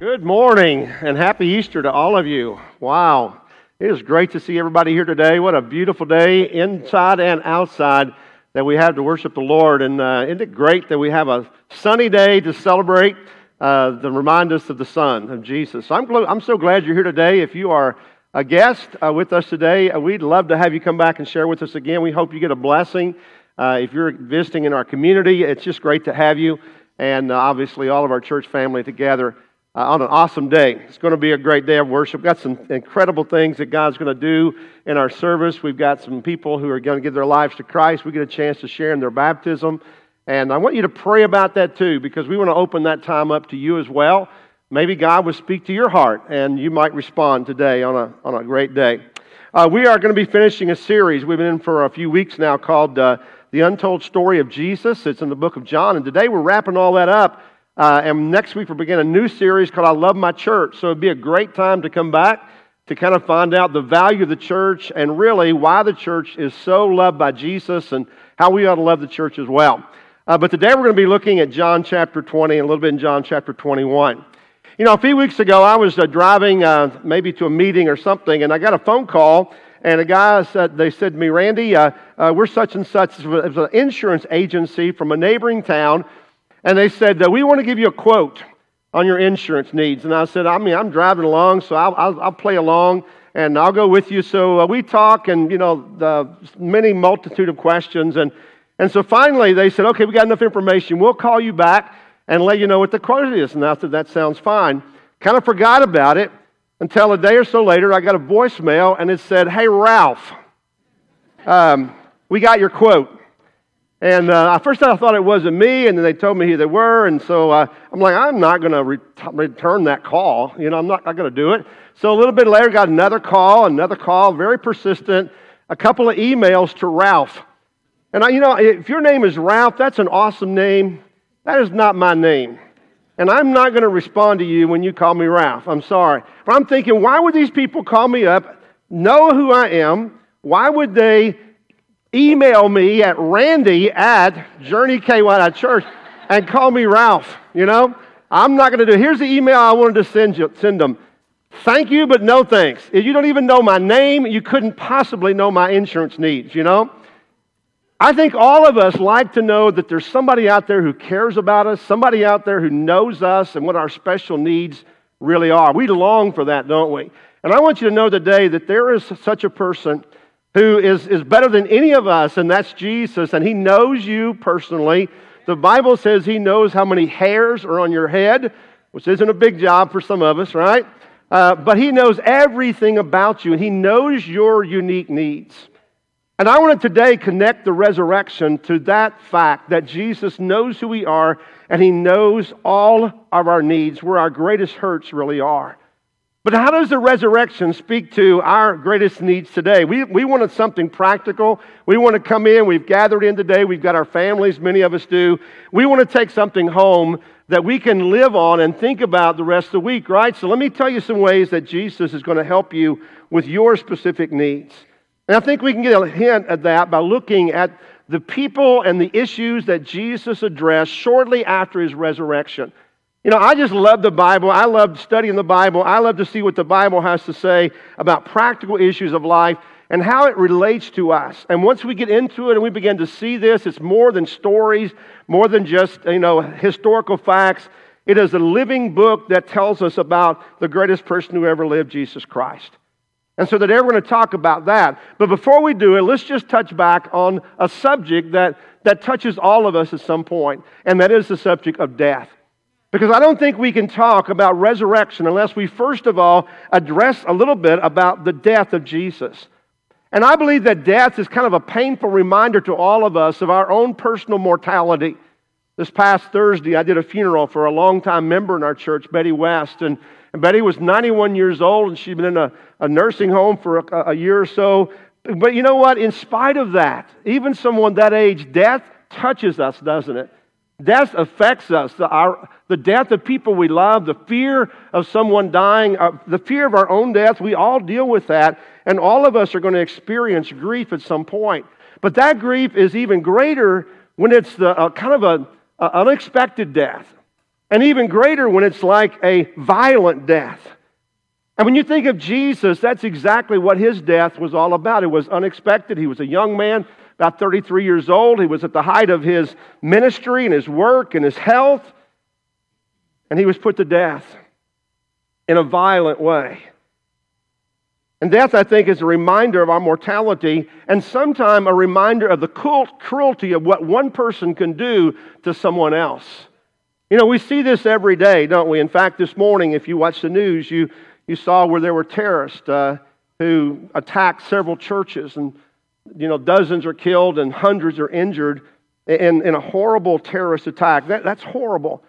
Good morning and happy Easter to all of you. Wow. It is great to see everybody here today. What a beautiful day, inside and outside, that we have to worship the Lord. And uh, isn't it great that we have a sunny day to celebrate, uh, to remind us of the Son, of Jesus? So I'm, gl- I'm so glad you're here today. If you are a guest uh, with us today, uh, we'd love to have you come back and share with us again. We hope you get a blessing. Uh, if you're visiting in our community, it's just great to have you. And uh, obviously, all of our church family together uh, on an awesome day. It's going to be a great day of worship. We've got some incredible things that God's going to do in our service. We've got some people who are going to give their lives to Christ. We get a chance to share in their baptism. And I want you to pray about that too, because we want to open that time up to you as well. Maybe God will speak to your heart, and you might respond today on a, on a great day. Uh, we are going to be finishing a series we've been in for a few weeks now called uh, The Untold Story of Jesus. It's in the book of John. And today we're wrapping all that up uh, and next week, we'll begin a new series called I Love My Church. So it'd be a great time to come back to kind of find out the value of the church and really why the church is so loved by Jesus and how we ought to love the church as well. Uh, but today we're going to be looking at John chapter 20 and a little bit in John chapter 21. You know, a few weeks ago, I was uh, driving uh, maybe to a meeting or something, and I got a phone call, and a guy said, they said to me, Randy, uh, uh, we're such and such. It was an insurance agency from a neighboring town and they said, We want to give you a quote on your insurance needs. And I said, I mean, I'm driving along, so I'll, I'll, I'll play along and I'll go with you. So uh, we talk and, you know, the many multitude of questions. And, and so finally they said, okay, we got enough information. We'll call you back and let you know what the quote is. And I said, that sounds fine. Kind of forgot about it until a day or so later I got a voicemail and it said, hey, Ralph, um, we got your quote. And uh, at first I thought it wasn't me, and then they told me who they were, and so uh, I'm like, I'm not going to re- return that call. You know, I'm not, not going to do it. So a little bit later, got another call, another call, very persistent, a couple of emails to Ralph. And I, you know, if your name is Ralph, that's an awesome name. That is not my name. And I'm not going to respond to you when you call me Ralph. I'm sorry. But I'm thinking, why would these people call me up, know who I am? Why would they email me at randy at journeyky.church and call me Ralph, you know? I'm not going to do it. Here's the email I wanted to send, you, send them. Thank you, but no thanks. If you don't even know my name, you couldn't possibly know my insurance needs, you know? I think all of us like to know that there's somebody out there who cares about us, somebody out there who knows us and what our special needs really are. We long for that, don't we? And I want you to know today that there is such a person who is, is better than any of us, and that's Jesus, and he knows you personally. The Bible says he knows how many hairs are on your head, which isn't a big job for some of us, right? Uh, but he knows everything about you, and he knows your unique needs. And I want to today connect the resurrection to that fact that Jesus knows who we are, and he knows all of our needs, where our greatest hurts really are. But how does the resurrection speak to our greatest needs today? We, we wanted something practical. We want to come in. We've gathered in today. We've got our families, many of us do. We want to take something home that we can live on and think about the rest of the week, right? So let me tell you some ways that Jesus is going to help you with your specific needs. And I think we can get a hint at that by looking at the people and the issues that Jesus addressed shortly after his resurrection. You know, I just love the Bible. I love studying the Bible. I love to see what the Bible has to say about practical issues of life and how it relates to us. And once we get into it and we begin to see this, it's more than stories, more than just, you know, historical facts. It is a living book that tells us about the greatest person who ever lived, Jesus Christ. And so today we're going to talk about that. But before we do it, let's just touch back on a subject that, that touches all of us at some point, and that is the subject of death. Because I don't think we can talk about resurrection unless we first of all address a little bit about the death of Jesus. And I believe that death is kind of a painful reminder to all of us of our own personal mortality. This past Thursday, I did a funeral for a longtime member in our church, Betty West. And, and Betty was 91 years old, and she'd been in a, a nursing home for a, a year or so. But you know what? In spite of that, even someone that age, death touches us, doesn't it? Death affects us. The, our, the death of people we love, the fear of someone dying, uh, the fear of our own death, we all deal with that. And all of us are going to experience grief at some point. But that grief is even greater when it's the uh, kind of an unexpected death. and even greater when it's like a violent death. And when you think of Jesus, that's exactly what his death was all about. It was unexpected. He was a young man, about 33 years old. He was at the height of his ministry and his work and his health. And he was put to death in a violent way. And death, I think, is a reminder of our mortality and sometimes a reminder of the cruelty of what one person can do to someone else. You know, we see this every day, don't we? In fact, this morning, if you watch the news, you, you saw where there were terrorists uh, who attacked several churches, and, you know, dozens are killed and hundreds are injured in, in a horrible terrorist attack. That, that's horrible.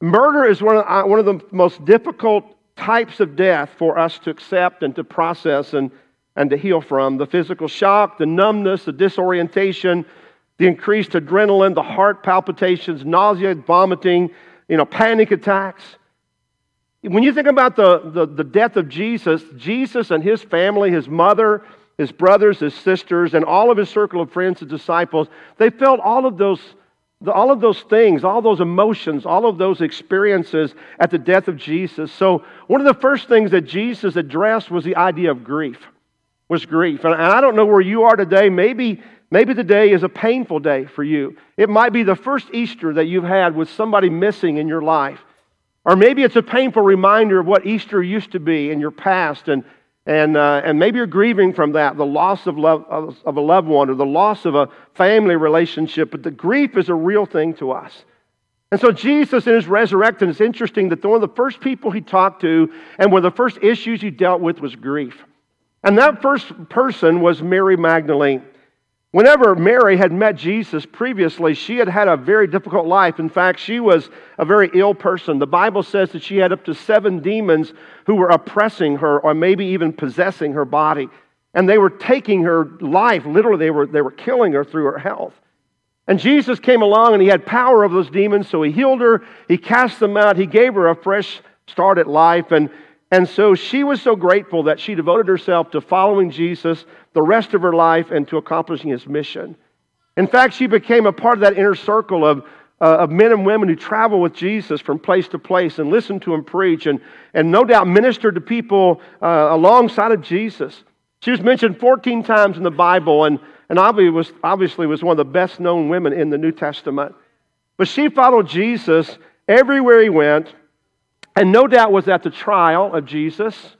Murder is one of, uh, one of the most difficult types of death for us to accept and to process and, and to heal from the physical shock, the numbness, the disorientation, the increased adrenaline, the heart palpitations, nausea, vomiting, you know, panic attacks. When you think about the, the, the, death of Jesus, Jesus and his family, his mother, his brothers, his sisters, and all of his circle of friends and disciples, they felt all of those all of those things, all those emotions, all of those experiences at the death of Jesus. So, one of the first things that Jesus addressed was the idea of grief. Was grief. And I don't know where you are today. Maybe, maybe today is a painful day for you. It might be the first Easter that you've had with somebody missing in your life. Or maybe it's a painful reminder of what Easter used to be in your past and and, uh, and maybe you're grieving from that, the loss of, love, of, of a loved one or the loss of a family relationship. But the grief is a real thing to us. And so Jesus in his resurrection, it's interesting that one of the first people he talked to and one of the first issues he dealt with was grief. And that first person was Mary Magdalene. Whenever Mary had met Jesus previously, she had had a very difficult life. In fact, she was a very ill person. The Bible says that she had up to seven demons who were oppressing her or maybe even possessing her body. And they were taking her life. Literally, they were, they were killing her through her health. And Jesus came along and he had power over those demons, so he healed her, he cast them out, he gave her a fresh start at life. And and so she was so grateful that she devoted herself to following Jesus the rest of her life and to accomplishing his mission. In fact, she became a part of that inner circle of, uh, of men and women who travel with Jesus from place to place and listen to him preach and, and no doubt ministered to people uh, alongside of Jesus. She was mentioned 14 times in the Bible and, and obviously was, obviously was one of the best known women in the New Testament. But she followed Jesus everywhere he went and no doubt was at the trial of Jesus.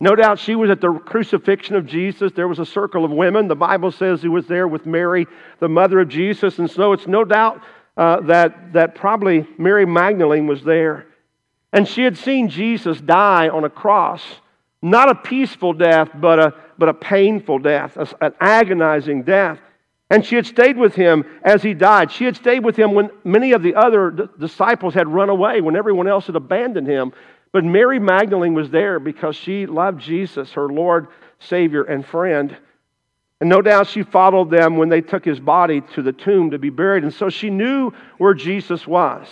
No doubt she was at the crucifixion of Jesus. There was a circle of women. The Bible says he was there with Mary, the mother of Jesus. And so it's no doubt uh, that, that probably Mary Magdalene was there. And she had seen Jesus die on a cross. Not a peaceful death, but a, but a painful death, an agonizing death. And she had stayed with him as he died. She had stayed with him when many of the other d- disciples had run away, when everyone else had abandoned him. But Mary Magdalene was there because she loved Jesus, her Lord, Savior, and friend. And no doubt she followed them when they took his body to the tomb to be buried. And so she knew where Jesus was.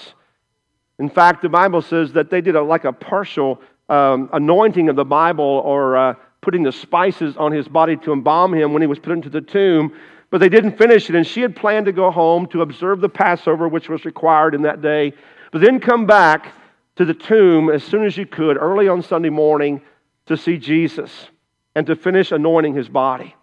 In fact, the Bible says that they did a, like a partial um, anointing of the Bible or uh, putting the spices on his body to embalm him when he was put into the tomb. But they didn't finish it, and she had planned to go home to observe the Passover, which was required in that day, but then come back to the tomb as soon as you could, early on Sunday morning, to see Jesus and to finish anointing his body.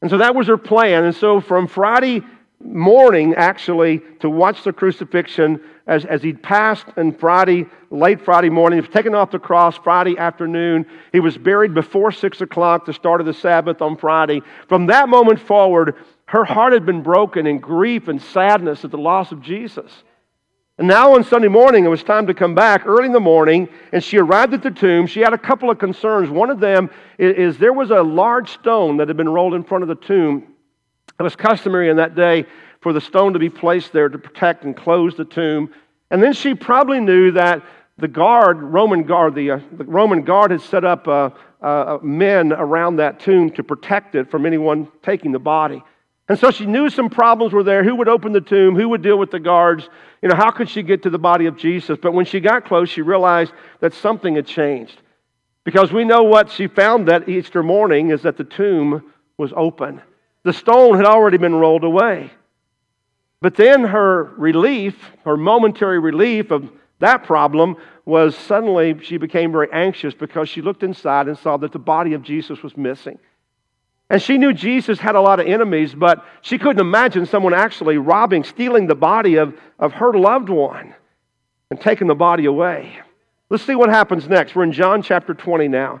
And so that was her plan. And so from Friday morning, actually, to watch the crucifixion as, as he passed on Friday, late Friday morning. He was taken off the cross Friday afternoon. He was buried before 6 o'clock, the start of the Sabbath on Friday. From that moment forward, her heart had been broken in grief and sadness at the loss of Jesus. And now on Sunday morning, it was time to come back early in the morning, and she arrived at the tomb. She had a couple of concerns. One of them is, is there was a large stone that had been rolled in front of the tomb it was customary in that day for the stone to be placed there to protect and close the tomb. And then she probably knew that the guard, Roman guard, the, uh, the Roman guard had set up uh, uh, men around that tomb to protect it from anyone taking the body. And so she knew some problems were there. Who would open the tomb? Who would deal with the guards? You know, how could she get to the body of Jesus? But when she got close, she realized that something had changed. Because we know what she found that Easter morning is that the tomb was open. The stone had already been rolled away. But then her relief, her momentary relief of that problem was suddenly she became very anxious because she looked inside and saw that the body of Jesus was missing. And she knew Jesus had a lot of enemies, but she couldn't imagine someone actually robbing, stealing the body of, of her loved one and taking the body away. Let's see what happens next. We're in John chapter 20 now.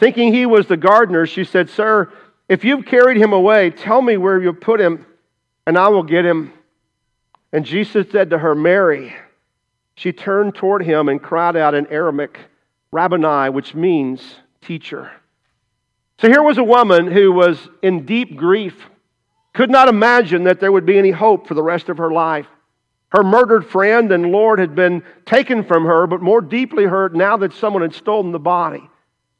Thinking he was the gardener, she said, Sir, if you've carried him away, tell me where you put him, and I will get him. And Jesus said to her, Mary. She turned toward him and cried out in Aramaic, Rabboni, which means teacher. So here was a woman who was in deep grief, could not imagine that there would be any hope for the rest of her life. Her murdered friend and Lord had been taken from her, but more deeply hurt now that someone had stolen the body.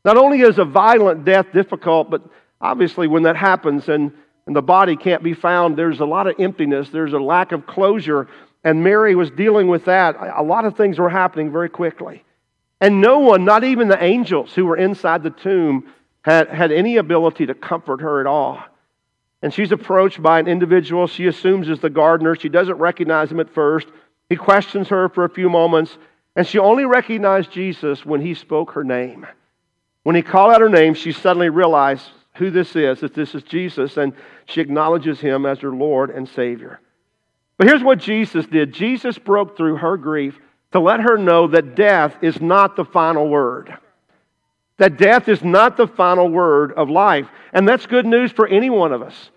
Not only is a violent death difficult, but obviously when that happens and, and the body can't be found, there's a lot of emptiness, there's a lack of closure. And Mary was dealing with that. A lot of things were happening very quickly. And no one, not even the angels who were inside the tomb, had, had any ability to comfort her at all. And she's approached by an individual she assumes is the gardener. She doesn't recognize him at first. He questions her for a few moments, and she only recognized Jesus when he spoke her name. When he called out her name, she suddenly realized who this is, that this is Jesus, and she acknowledges him as her Lord and Savior. But here's what Jesus did Jesus broke through her grief to let her know that death is not the final word that death is not the final word of life. And that's good news for any one of us.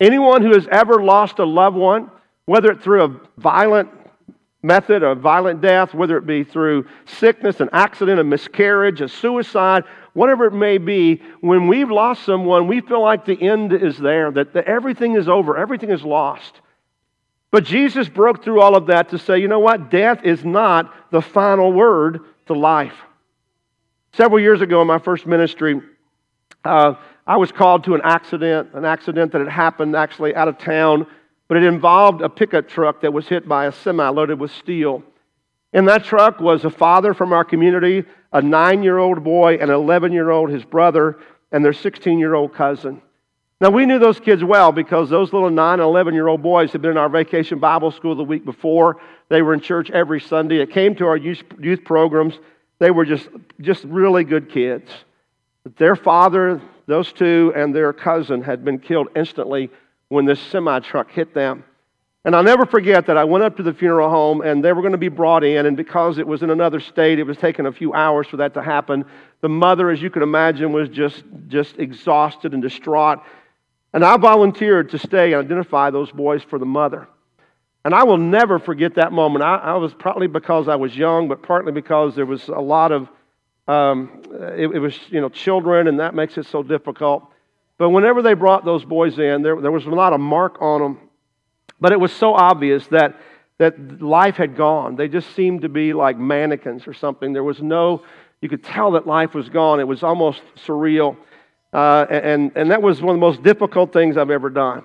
Anyone who has ever lost a loved one, whether it through a violent method, a violent death, whether it be through sickness, an accident, a miscarriage, a suicide, whatever it may be, when we've lost someone, we feel like the end is there, that, that everything is over, everything is lost. But Jesus broke through all of that to say, you know what? Death is not the final word to life. Several years ago in my first ministry, uh, I was called to an accident, an accident that had happened actually out of town, but it involved a pickup truck that was hit by a semi loaded with steel. In that truck was a father from our community, a nine year old boy, an 11 year old, his brother, and their 16 year old cousin. Now, we knew those kids well because those little 9 and 11 year old boys had been in our vacation Bible school the week before. They were in church every Sunday. It came to our youth, youth programs. They were just, just really good kids. Their father, those two, and their cousin had been killed instantly when this semi truck hit them. And I'll never forget that I went up to the funeral home and they were going to be brought in. And because it was in another state, it was taking a few hours for that to happen. The mother, as you can imagine, was just, just exhausted and distraught. And I volunteered to stay and identify those boys for the mother. And I will never forget that moment. I, I, was partly because I was young, but partly because there was a lot of, um, it, it, was, you know, children, and that makes it so difficult. But whenever they brought those boys in, there, there was a lot of mark on them. But it was so obvious that, that life had gone. They just seemed to be like mannequins or something. There was no, you could tell that life was gone. It was almost surreal. Uh, and, and that was one of the most difficult things I've ever done.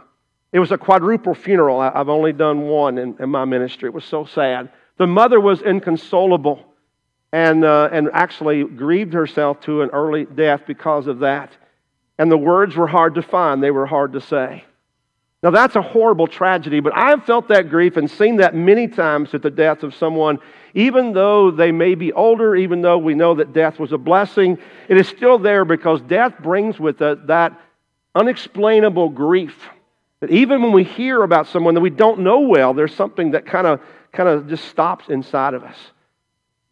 It was a quadruple funeral. I've only done one in, in my ministry. It was so sad. The mother was inconsolable and, uh, and actually grieved herself to an early death because of that. And the words were hard to find, they were hard to say. Now, that's a horrible tragedy, but I've felt that grief and seen that many times at the death of someone, even though they may be older, even though we know that death was a blessing, it is still there because death brings with it that unexplainable grief that even when we hear about someone that we don't know well, there's something that kind of kind of just stops inside of us.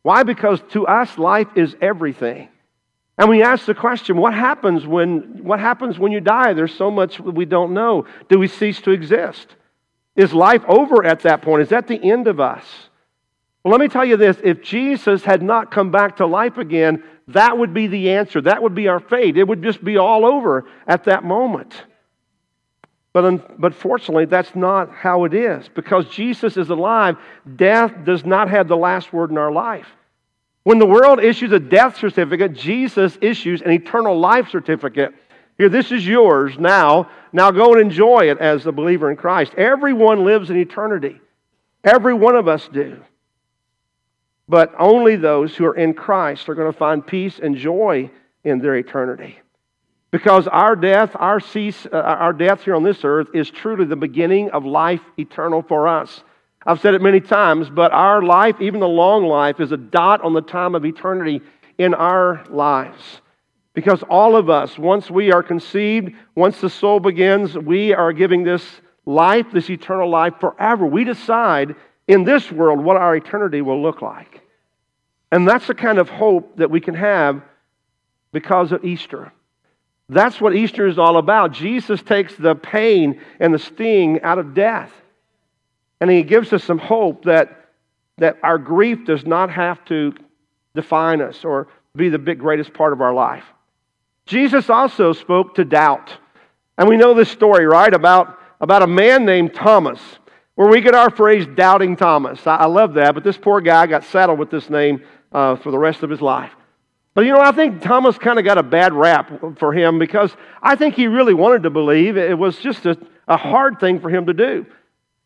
Why? Because to us, life is everything. And we ask the question, what happens when what happens when you die? There's so much we don't know. Do we cease to exist? Is life over at that point? Is that the end of us? Well, let me tell you this if Jesus had not come back to life again, that would be the answer. That would be our fate. It would just be all over at that moment. But, but fortunately, that's not how it is. Because Jesus is alive, death does not have the last word in our life. When the world issues a death certificate, Jesus issues an eternal life certificate. Here, this is yours now. Now go and enjoy it as a believer in Christ. Everyone lives in eternity. Every one of us do. But only those who are in Christ are going to find peace and joy in their eternity. Because our death, our, cease, uh, our death here on this earth is truly the beginning of life eternal for us. I've said it many times, but our life, even the long life, is a dot on the time of eternity in our lives. Because all of us, once we are conceived, once the soul begins, we are giving this life, this eternal life, forever. We decide in this world what our eternity will look like. And that's the kind of hope that we can have because of Easter. That's what Easter is all about. Jesus takes the pain and the sting out of death. And he gives us some hope that, that our grief does not have to define us or be the big, greatest part of our life. Jesus also spoke to doubt. And we know this story, right, about, about a man named Thomas, where we get our phrase doubting Thomas. I, I love that, but this poor guy got saddled with this name uh, for the rest of his life. But you know, I think Thomas kind of got a bad rap for him because I think he really wanted to believe. It was just a, a hard thing for him to do.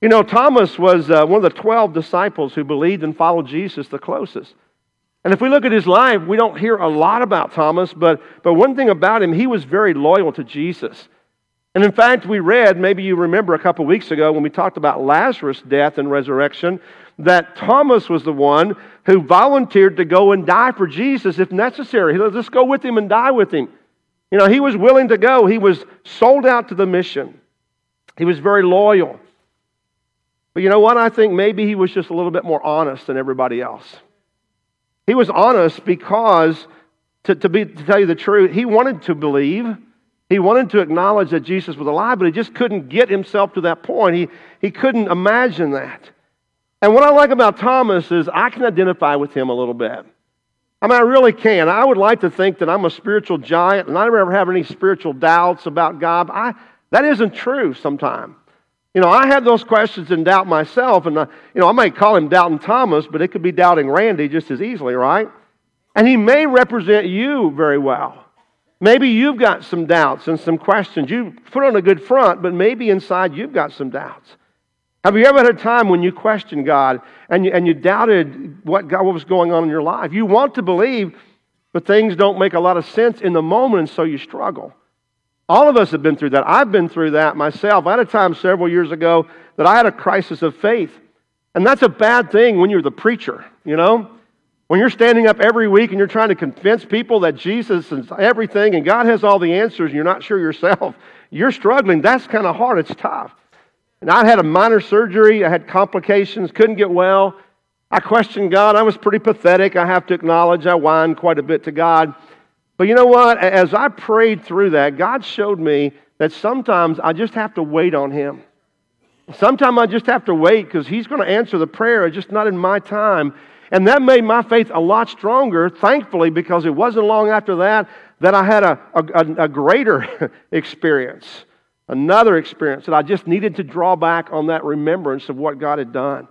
You know, Thomas was uh, one of the 12 disciples who believed and followed Jesus the closest. And if we look at his life, we don't hear a lot about Thomas, but, but one thing about him, he was very loyal to Jesus. And in fact, we read, maybe you remember a couple weeks ago when we talked about Lazarus' death and resurrection, that Thomas was the one who volunteered to go and die for Jesus if necessary. Let's just go with him and die with him. You know, he was willing to go. He was sold out to the mission. He was very loyal. But you know what? I think maybe he was just a little bit more honest than everybody else. He was honest because, to, to, be, to tell you the truth, he wanted to believe. He wanted to acknowledge that Jesus was alive, but he just couldn't get himself to that point. He, he couldn't imagine that. And what I like about Thomas is I can identify with him a little bit. I mean, I really can. I would like to think that I'm a spiritual giant and I never have any spiritual doubts about God. I, that isn't true sometimes. You know, I had those questions and doubt myself, and, uh, you know, I might call him Doubting Thomas, but it could be Doubting Randy just as easily, right? And he may represent you very well. Maybe you've got some doubts and some questions. You put on a good front, but maybe inside you've got some doubts. Have you ever had a time when you questioned God and you, and you doubted what, God, what was going on in your life? You want to believe, but things don't make a lot of sense in the moment, and so you struggle. All of us have been through that. I've been through that myself. I had a time several years ago that I had a crisis of faith. And that's a bad thing when you're the preacher, you know? When you're standing up every week and you're trying to convince people that Jesus is everything and God has all the answers and you're not sure yourself, you're struggling. That's kind of hard. It's tough. And I had a minor surgery, I had complications, couldn't get well. I questioned God. I was pretty pathetic, I have to acknowledge. I whined quite a bit to God. But you know what? As I prayed through that, God showed me that sometimes I just have to wait on Him. Sometimes I just have to wait because He's going to answer the prayer, just not in my time. And that made my faith a lot stronger, thankfully, because it wasn't long after that that I had a, a, a greater experience another experience that I just needed to draw back on that remembrance of what God had done.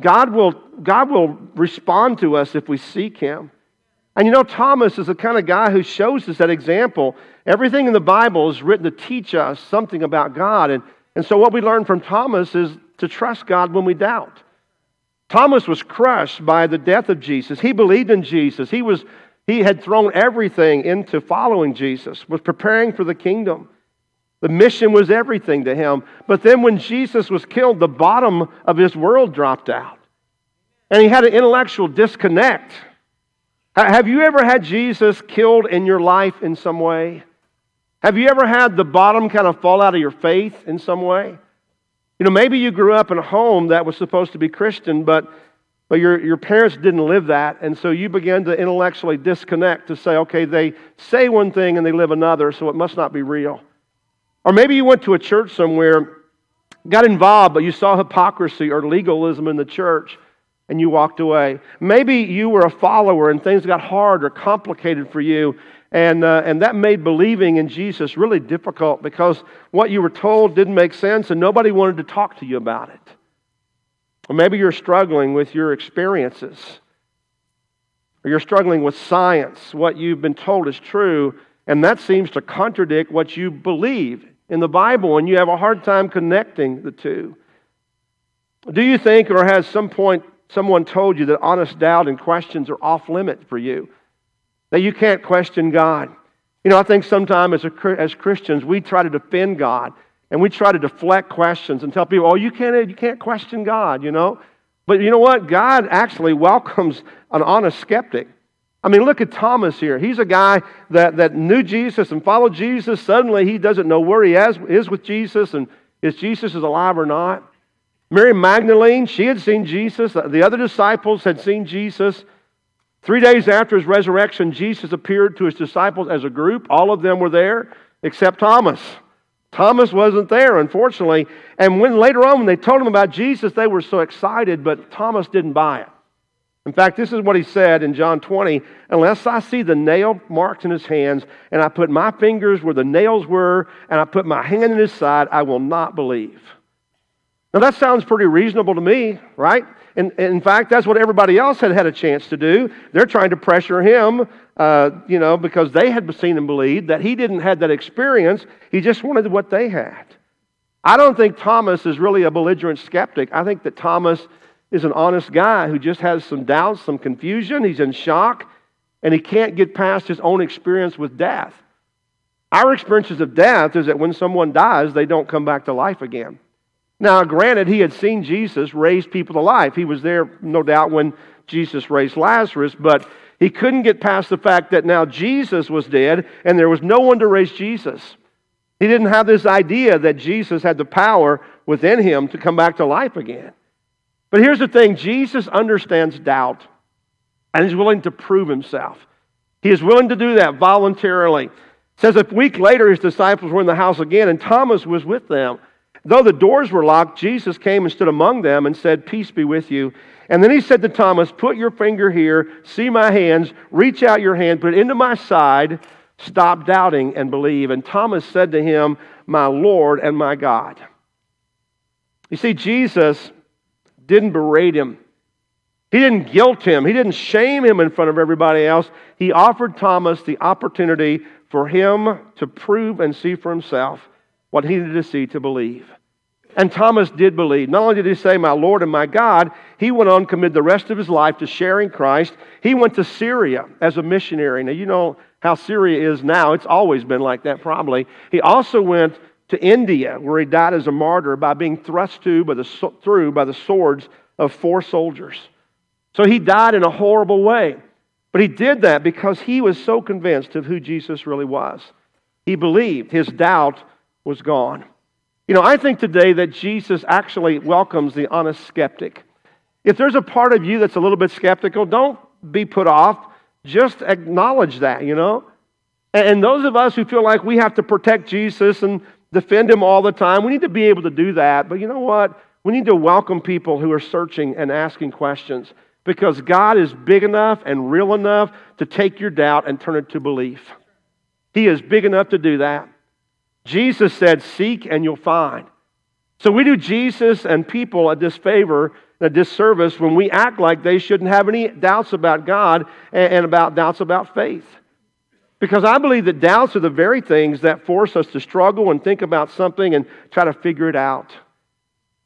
God will, God will respond to us if we seek Him. And you know, Thomas is the kind of guy who shows us that example. Everything in the Bible is written to teach us something about God. And, and so, what we learn from Thomas is to trust God when we doubt. Thomas was crushed by the death of Jesus. He believed in Jesus. He, was, he had thrown everything into following Jesus, was preparing for the kingdom. The mission was everything to him. But then when Jesus was killed, the bottom of his world dropped out. And he had an intellectual disconnect. Have you ever had Jesus killed in your life in some way? Have you ever had the bottom kind of fall out of your faith in some way? You know, maybe you grew up in a home that was supposed to be Christian, but, but your, your parents didn't live that, and so you began to intellectually disconnect to say, okay, they say one thing and they live another, so it must not be real. Or maybe you went to a church somewhere, got involved, but you saw hypocrisy or legalism in the church and you walked away. Maybe you were a follower and things got hard or complicated for you, and, uh, and that made believing in Jesus really difficult because what you were told didn't make sense and nobody wanted to talk to you about it. Or maybe you're struggling with your experiences. or you're struggling with science, what you've been told is true, and that seems to contradict what you believe in the Bible, and you have a hard time connecting the two. Do you think, or has some point someone told you that honest doubt and questions are off limit for you? That you can't question God? You know, I think sometimes as, a, as Christians, we try to defend God and we try to deflect questions and tell people, oh, you can't, you can't question God, you know? But you know what? God actually welcomes an honest skeptic. I mean, look at Thomas here. He's a guy that, that knew Jesus and followed Jesus. Suddenly, he doesn't know where he is, is with Jesus and is Jesus is alive or not. Mary Magdalene, she had seen Jesus. The other disciples had seen Jesus. Three days after his resurrection, Jesus appeared to his disciples as a group. All of them were there except Thomas. Thomas wasn't there, unfortunately. And when later on, when they told him about Jesus, they were so excited, but Thomas didn't buy it. In fact, this is what he said in John 20 Unless I see the nail marks in his hands, and I put my fingers where the nails were, and I put my hand in his side, I will not believe. Now, that sounds pretty reasonable to me, right? And, and in fact, that's what everybody else had had a chance to do. They're trying to pressure him, uh, you know, because they had seen him believe that he didn't have that experience. He just wanted what they had. I don't think Thomas is really a belligerent skeptic. I think that Thomas is an honest guy who just has some doubts, some confusion. He's in shock, and he can't get past his own experience with death. Our experiences of death is that when someone dies, they don't come back to life again. Now, granted, he had seen Jesus raise people to life. He was there, no doubt, when Jesus raised Lazarus, but he couldn't get past the fact that now Jesus was dead and there was no one to raise Jesus. He didn't have this idea that Jesus had the power within him to come back to life again. But here's the thing Jesus understands doubt, and he's willing to prove himself. He is willing to do that voluntarily. It says a week later, his disciples were in the house again, and Thomas was with them. Though the doors were locked, Jesus came and stood among them and said, Peace be with you. And then he said to Thomas, Put your finger here, see my hands, reach out your hand, put it into my side, stop doubting and believe. And Thomas said to him, My Lord and my God. You see, Jesus didn't berate him. He didn't guilt him. He didn't shame him in front of everybody else. He offered Thomas the opportunity for him to prove and see for himself what he needed to see to believe. And Thomas did believe. Not only did he say, My Lord and my God, he went on to commit the rest of his life to sharing Christ. He went to Syria as a missionary. Now, you know how Syria is now. It's always been like that, probably. He also went to India, where he died as a martyr by being thrust to by the, through by the swords of four soldiers. So he died in a horrible way. But he did that because he was so convinced of who Jesus really was. He believed, his doubt was gone. You know, I think today that Jesus actually welcomes the honest skeptic. If there's a part of you that's a little bit skeptical, don't be put off. Just acknowledge that, you know? And those of us who feel like we have to protect Jesus and defend him all the time. We need to be able to do that. But you know what? We need to welcome people who are searching and asking questions because God is big enough and real enough to take your doubt and turn it to belief. He is big enough to do that. Jesus said, Seek and you'll find. So we do Jesus and people a disfavor, a disservice when we act like they shouldn't have any doubts about God and about doubts about faith. Because I believe that doubts are the very things that force us to struggle and think about something and try to figure it out.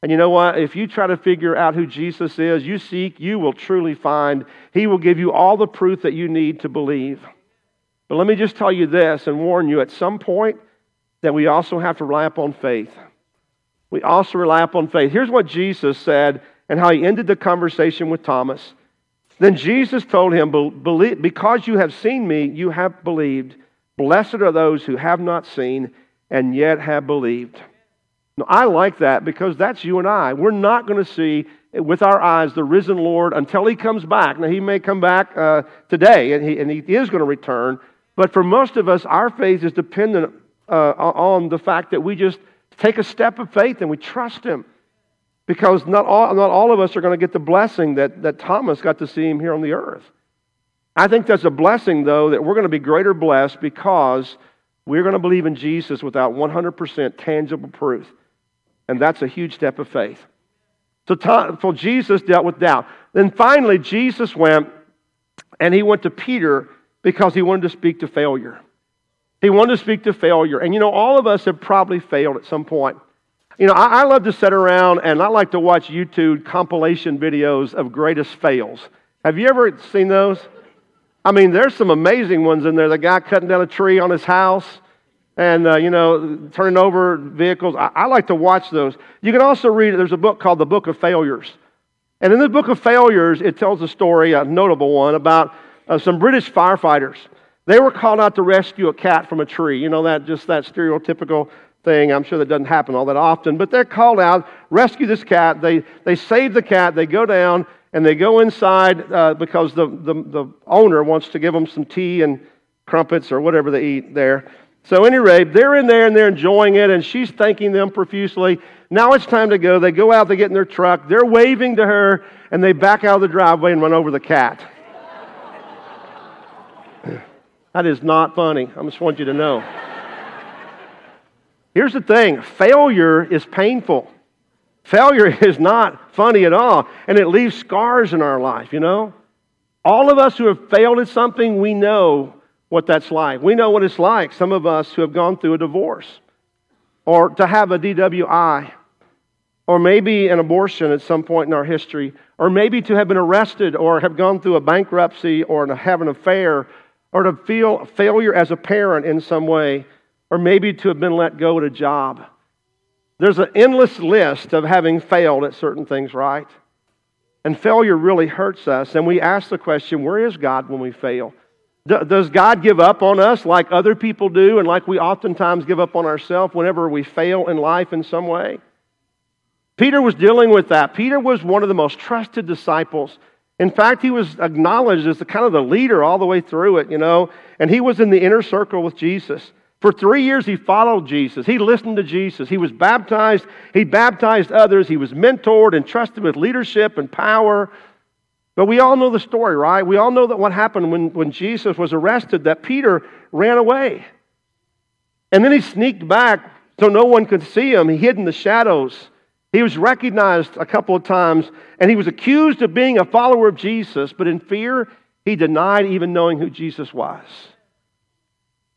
And you know what? If you try to figure out who Jesus is, you seek, you will truly find. He will give you all the proof that you need to believe. But let me just tell you this and warn you at some point that we also have to rely upon faith. We also rely upon faith. Here's what Jesus said and how he ended the conversation with Thomas. Then Jesus told him, Because you have seen me, you have believed. Blessed are those who have not seen and yet have believed. Now, I like that because that's you and I. We're not going to see with our eyes the risen Lord until he comes back. Now, he may come back uh, today and he, and he is going to return. But for most of us, our faith is dependent uh, on the fact that we just take a step of faith and we trust him because not all, not all of us are going to get the blessing that, that Thomas got to see him here on the earth. I think that's a blessing, though, that we're going to be greater blessed because we're going to believe in Jesus without 100% tangible proof. And that's a huge step of faith. So, so Jesus dealt with doubt. Then finally, Jesus went And he went to Peter because he wanted to speak to failure. He wanted to speak to failure. And you know, all of us have probably failed at some point. You know, I, I love to sit around and I like to watch YouTube compilation videos of greatest fails. Have you ever seen those? I mean, there's some amazing ones in there. The guy cutting down a tree on his house and, uh, you know, turning over vehicles. I, I like to watch those. You can also read, there's a book called The Book of Failures. And in the Book of Failures, it tells a story, a notable one, about uh, some British firefighters. They were called out to rescue a cat from a tree. You know, that just that stereotypical thing. I'm sure that doesn't happen all that often, but they're called out, rescue this cat. They, they save the cat. They go down and they go inside uh, because the, the, the owner wants to give them some tea and crumpets or whatever they eat there. So, any rate, they're in there and they're enjoying it, and she's thanking them profusely. Now it's time to go. They go out, they get in their truck, they're waving to her, and they back out of the driveway and run over the cat. That is not funny. I just want you to know. Here's the thing failure is painful. Failure is not funny at all, and it leaves scars in our life, you know? All of us who have failed at something, we know what that's like. We know what it's like, some of us who have gone through a divorce, or to have a DWI, or maybe an abortion at some point in our history, or maybe to have been arrested, or have gone through a bankruptcy, or have an affair, or to feel failure as a parent in some way, or maybe to have been let go at a job. There's an endless list of having failed at certain things, right? And failure really hurts us. And we ask the question where is God when we fail? Does God give up on us like other people do and like we oftentimes give up on ourselves whenever we fail in life in some way? Peter was dealing with that. Peter was one of the most trusted disciples. In fact, he was acknowledged as the kind of the leader all the way through it, you know, and he was in the inner circle with Jesus. For three years, he followed Jesus. He listened to Jesus. He was baptized. He baptized others. He was mentored and trusted with leadership and power. But we all know the story, right? We all know that what happened when, when Jesus was arrested, that Peter ran away. And then he sneaked back so no one could see him. He hid in the shadows. He was recognized a couple of times, and he was accused of being a follower of Jesus, but in fear, he denied even knowing who Jesus was.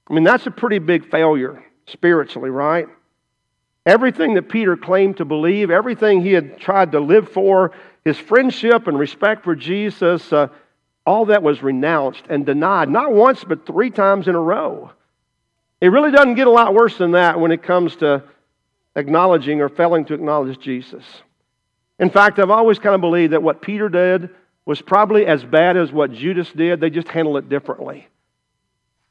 I mean, that's a pretty big failure spiritually, right? Everything that Peter claimed to believe, everything he had tried to live for, his friendship and respect for Jesus, uh, all that was renounced and denied, not once, but three times in a row. It really doesn't get a lot worse than that when it comes to acknowledging or failing to acknowledge Jesus. In fact, I've always kind of believed that what Peter did was probably as bad as what Judas did, they just handled it differently.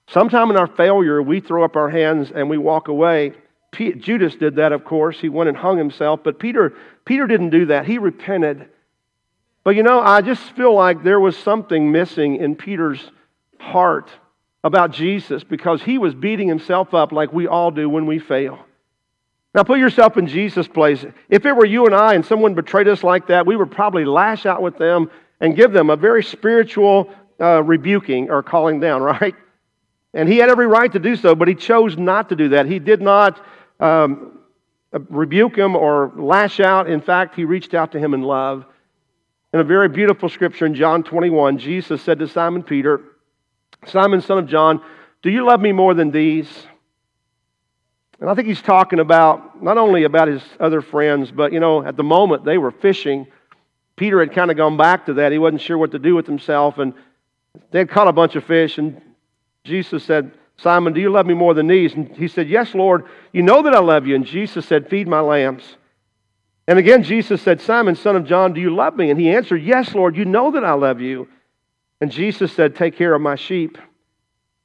Sometime in our failure, we throw up our hands and we walk away. Judas did that, of course. He went and hung himself, but Peter, Peter didn't do that. He repented but you know, I just feel like there was something missing in Peter's heart about Jesus because he was beating himself up like we all do when we fail. Now, put yourself in Jesus' place. If it were you and I and someone betrayed us like that, we would probably lash out with them and give them a very spiritual uh, rebuking or calling down, right? And he had every right to do so, but he chose not to do that. He did not um, rebuke him or lash out. In fact, he reached out to him in love. In a very beautiful scripture in John 21, Jesus said to Simon Peter, Simon, son of John, do you love me more than these? And I think he's talking about not only about his other friends, but you know, at the moment they were fishing. Peter had kind of gone back to that. He wasn't sure what to do with himself, and they had caught a bunch of fish. And Jesus said, Simon, do you love me more than these? And he said, Yes, Lord, you know that I love you. And Jesus said, Feed my lambs. And again, Jesus said, Simon, son of John, do you love me? And he answered, Yes, Lord, you know that I love you. And Jesus said, Take care of my sheep.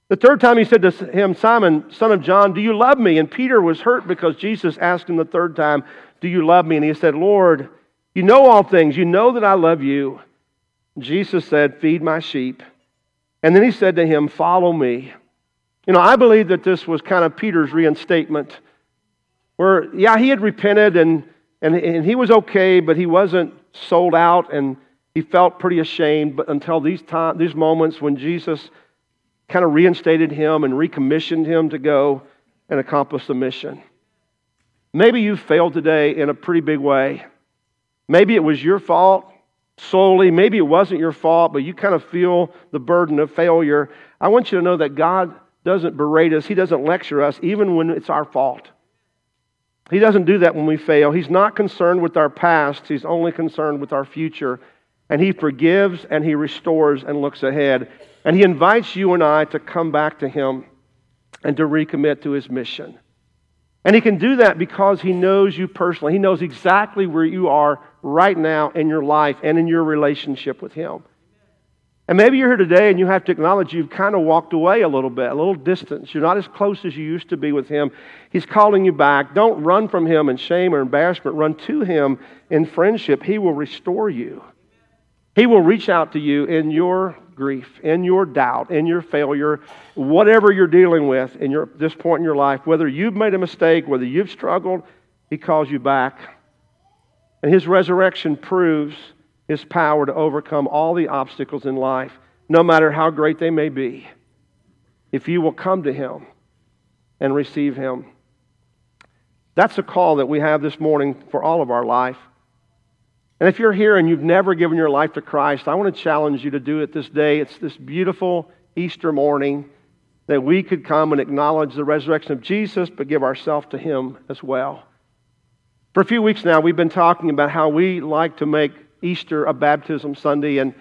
The third time he said to him, Simon, son of John, do you love me? And Peter was hurt because Jesus asked him the third time, Do you love me? And he said, Lord, you know all things. You know that I love you. Jesus said, Feed my sheep. And then he said to him, Follow me. You know, I believe that this was kind of Peter's reinstatement, where, yeah, he had repented and and, and he was okay, but he wasn't sold out and he felt pretty ashamed. But until these, time, these moments when Jesus kind of reinstated him and recommissioned him to go and accomplish the mission. Maybe you failed today in a pretty big way. Maybe it was your fault. solely. Maybe it wasn't your fault, but you kind of feel the burden of failure. I want you to know that God doesn't berate us, He doesn't lecture us, even when it's our fault. He doesn't do that when we fail. He's not concerned with our past, He's only concerned with our future. And He forgives and He restores and looks ahead. And He invites you and I to come back to Him and to recommit to His mission. And He can do that because He knows you personally. He knows exactly where you are right now in your life and in your relationship with Him. And maybe you're here today and you have to acknowledge you've kind of walked away a little bit, a little distance. You're not as close as you used to be with Him. He's calling you back. Don't run from Him in shame or embarrassment. Run to Him in friendship. He will restore you. He will reach out to you in your grief, in your doubt, in your failure, whatever you're dealing with in your, this point in your life, whether you've made a mistake, whether you've struggled, He calls you back. And His resurrection proves His power to overcome all the obstacles in life, no matter how great they may be, if you will come to Him and receive Him. That's a call that we have this morning for all of our life. And if you're here and you've never given your life to Christ, I want to challenge you to do it this day. It's this beautiful Easter morning that we could come and acknowledge the resurrection of Jesus, but give ourselves to Him as well. For a few weeks now, we've been talking about how we like to make Easter a baptism Sunday, and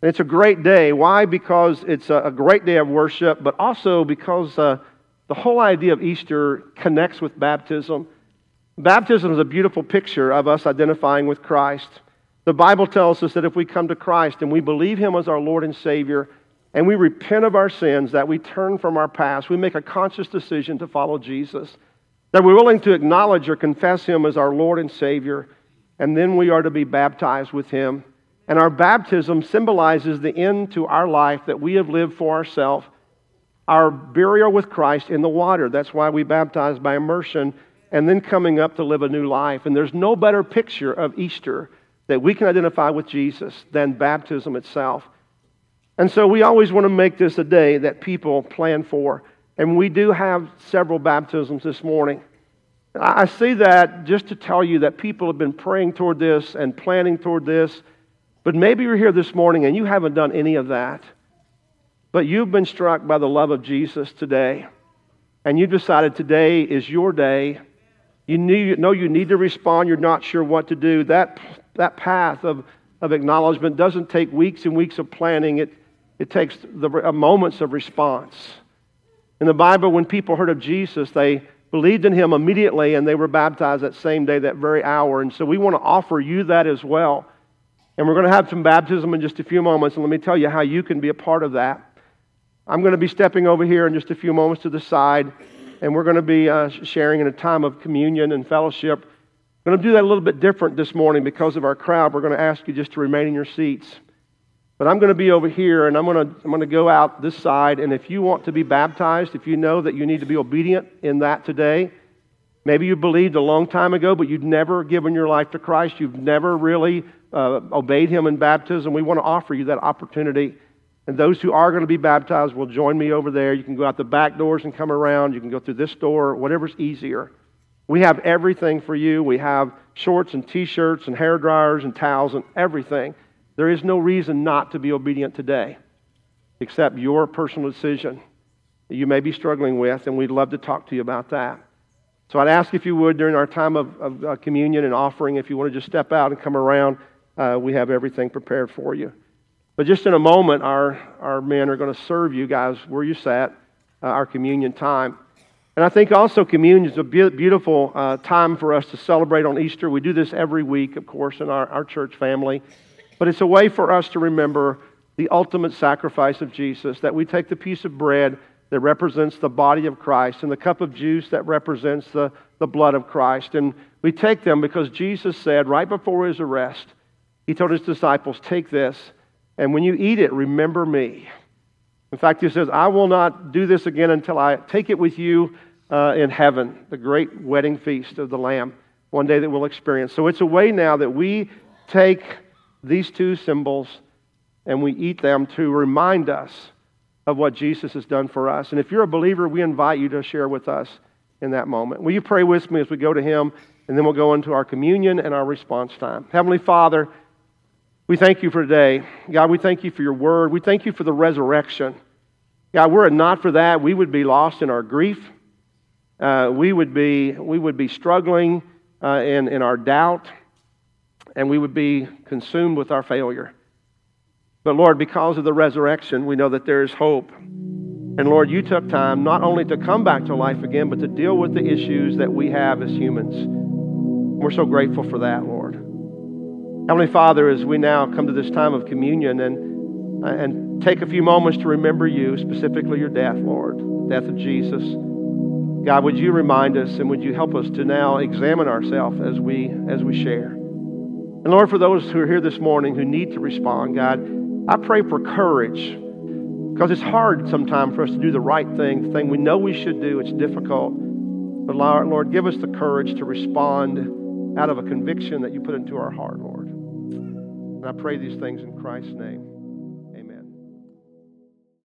it's a great day. Why? Because it's a great day of worship, but also because uh, the whole idea of Easter connects with baptism. Baptism is a beautiful picture of us identifying with Christ. The Bible tells us that if we come to Christ and we believe Him as our Lord and Savior, and we repent of our sins, that we turn from our past, we make a conscious decision to follow Jesus, that we're willing to acknowledge or confess Him as our Lord and Savior, and then we are to be baptized with Him. And our baptism symbolizes the end to our life that we have lived for ourselves, our burial with Christ in the water. That's why we baptize by immersion and then coming up to live a new life. And there's no better picture of Easter that we can identify with Jesus than baptism itself. And so we always want to make this a day that people plan for. And we do have several baptisms this morning. I say that just to tell you that people have been praying toward this and planning toward this. But maybe you're here this morning and you haven't done any of that. But you've been struck by the love of Jesus today. And you've decided today is your day you need, know you need to respond, you're not sure what to do. That, that path of, of acknowledgement doesn't take weeks and weeks of planning, it, it takes the uh, moments of response. In the Bible, when people heard of Jesus, they believed in him immediately and they were baptized that same day, that very hour. And so we want to offer you that as well. And we're going to have some baptism in just a few moments, and let me tell you how you can be a part of that. I'm going to be stepping over here in just a few moments to the side and we're going to be uh, sharing in a time of communion and fellowship. We're going to do that a little bit different this morning because of our crowd. We're going to ask you just to remain in your seats. But I'm going to be over here and I'm going to, I'm going to go out this side. And if you want to be baptized, if you know that you need to be obedient in that today, maybe you believed a long time ago, but you've never given your life to Christ, you've never really uh, obeyed Him in baptism, we want to offer you that opportunity. And those who are going to be baptized will join me over there. You can go out the back doors and come around. You can go through this door, whatever's easier. We have everything for you. We have shorts and t shirts and hair dryers and towels and everything. There is no reason not to be obedient today except your personal decision that you may be struggling with, and we'd love to talk to you about that. So I'd ask if you would, during our time of, of uh, communion and offering, if you want to just step out and come around, uh, we have everything prepared for you. But just in a moment, our, our men are going to serve you guys where you sat, uh, our communion time. And I think also communion is a be- beautiful uh, time for us to celebrate on Easter. We do this every week, of course, in our, our church family. But it's a way for us to remember the ultimate sacrifice of Jesus, that we take the piece of bread that represents the body of Christ and the cup of juice that represents the, the blood of Christ. And we take them because Jesus said right before his arrest, he told his disciples, Take this and when you eat it, remember me. In fact, he says, I will not do this again until I take it with you uh, in heaven, the great wedding feast of the Lamb, one day that we'll experience. So it's a way now that we take these two symbols and we eat them to remind us of what Jesus has done for us. And if you're a believer, we invite you to share with us in that moment. Will you pray with me as we go to Him? And then we'll go into our communion and our response time. Heavenly Father, We thank you for today. God, we thank you for your word. We thank you for the resurrection. God, were it not for that, we would be lost in our grief. Uh, we, would be, we would be struggling uh, in, in our doubt, and we would be consumed with our failure. But Lord, because of the resurrection, we know that there is hope. And Lord, you took time not only to come back to life again, but to deal with the issues that we have as humans. We're so grateful for that, Lord. Heavenly Father, as we now come to this time of communion and, and take a few moments to remember you, specifically your death, Lord, the death of Jesus. God, would you remind us and would you help us to now examine ourselves as we as we share? And Lord, for those who are here this morning who need to respond, God, I pray for courage because it's hard sometimes for us to do the right thing, the thing we know we should do. It's difficult. But Lord, Lord, give us the courage to respond out of a conviction that you put into our heart, Lord. And I pray these things in Christ's name.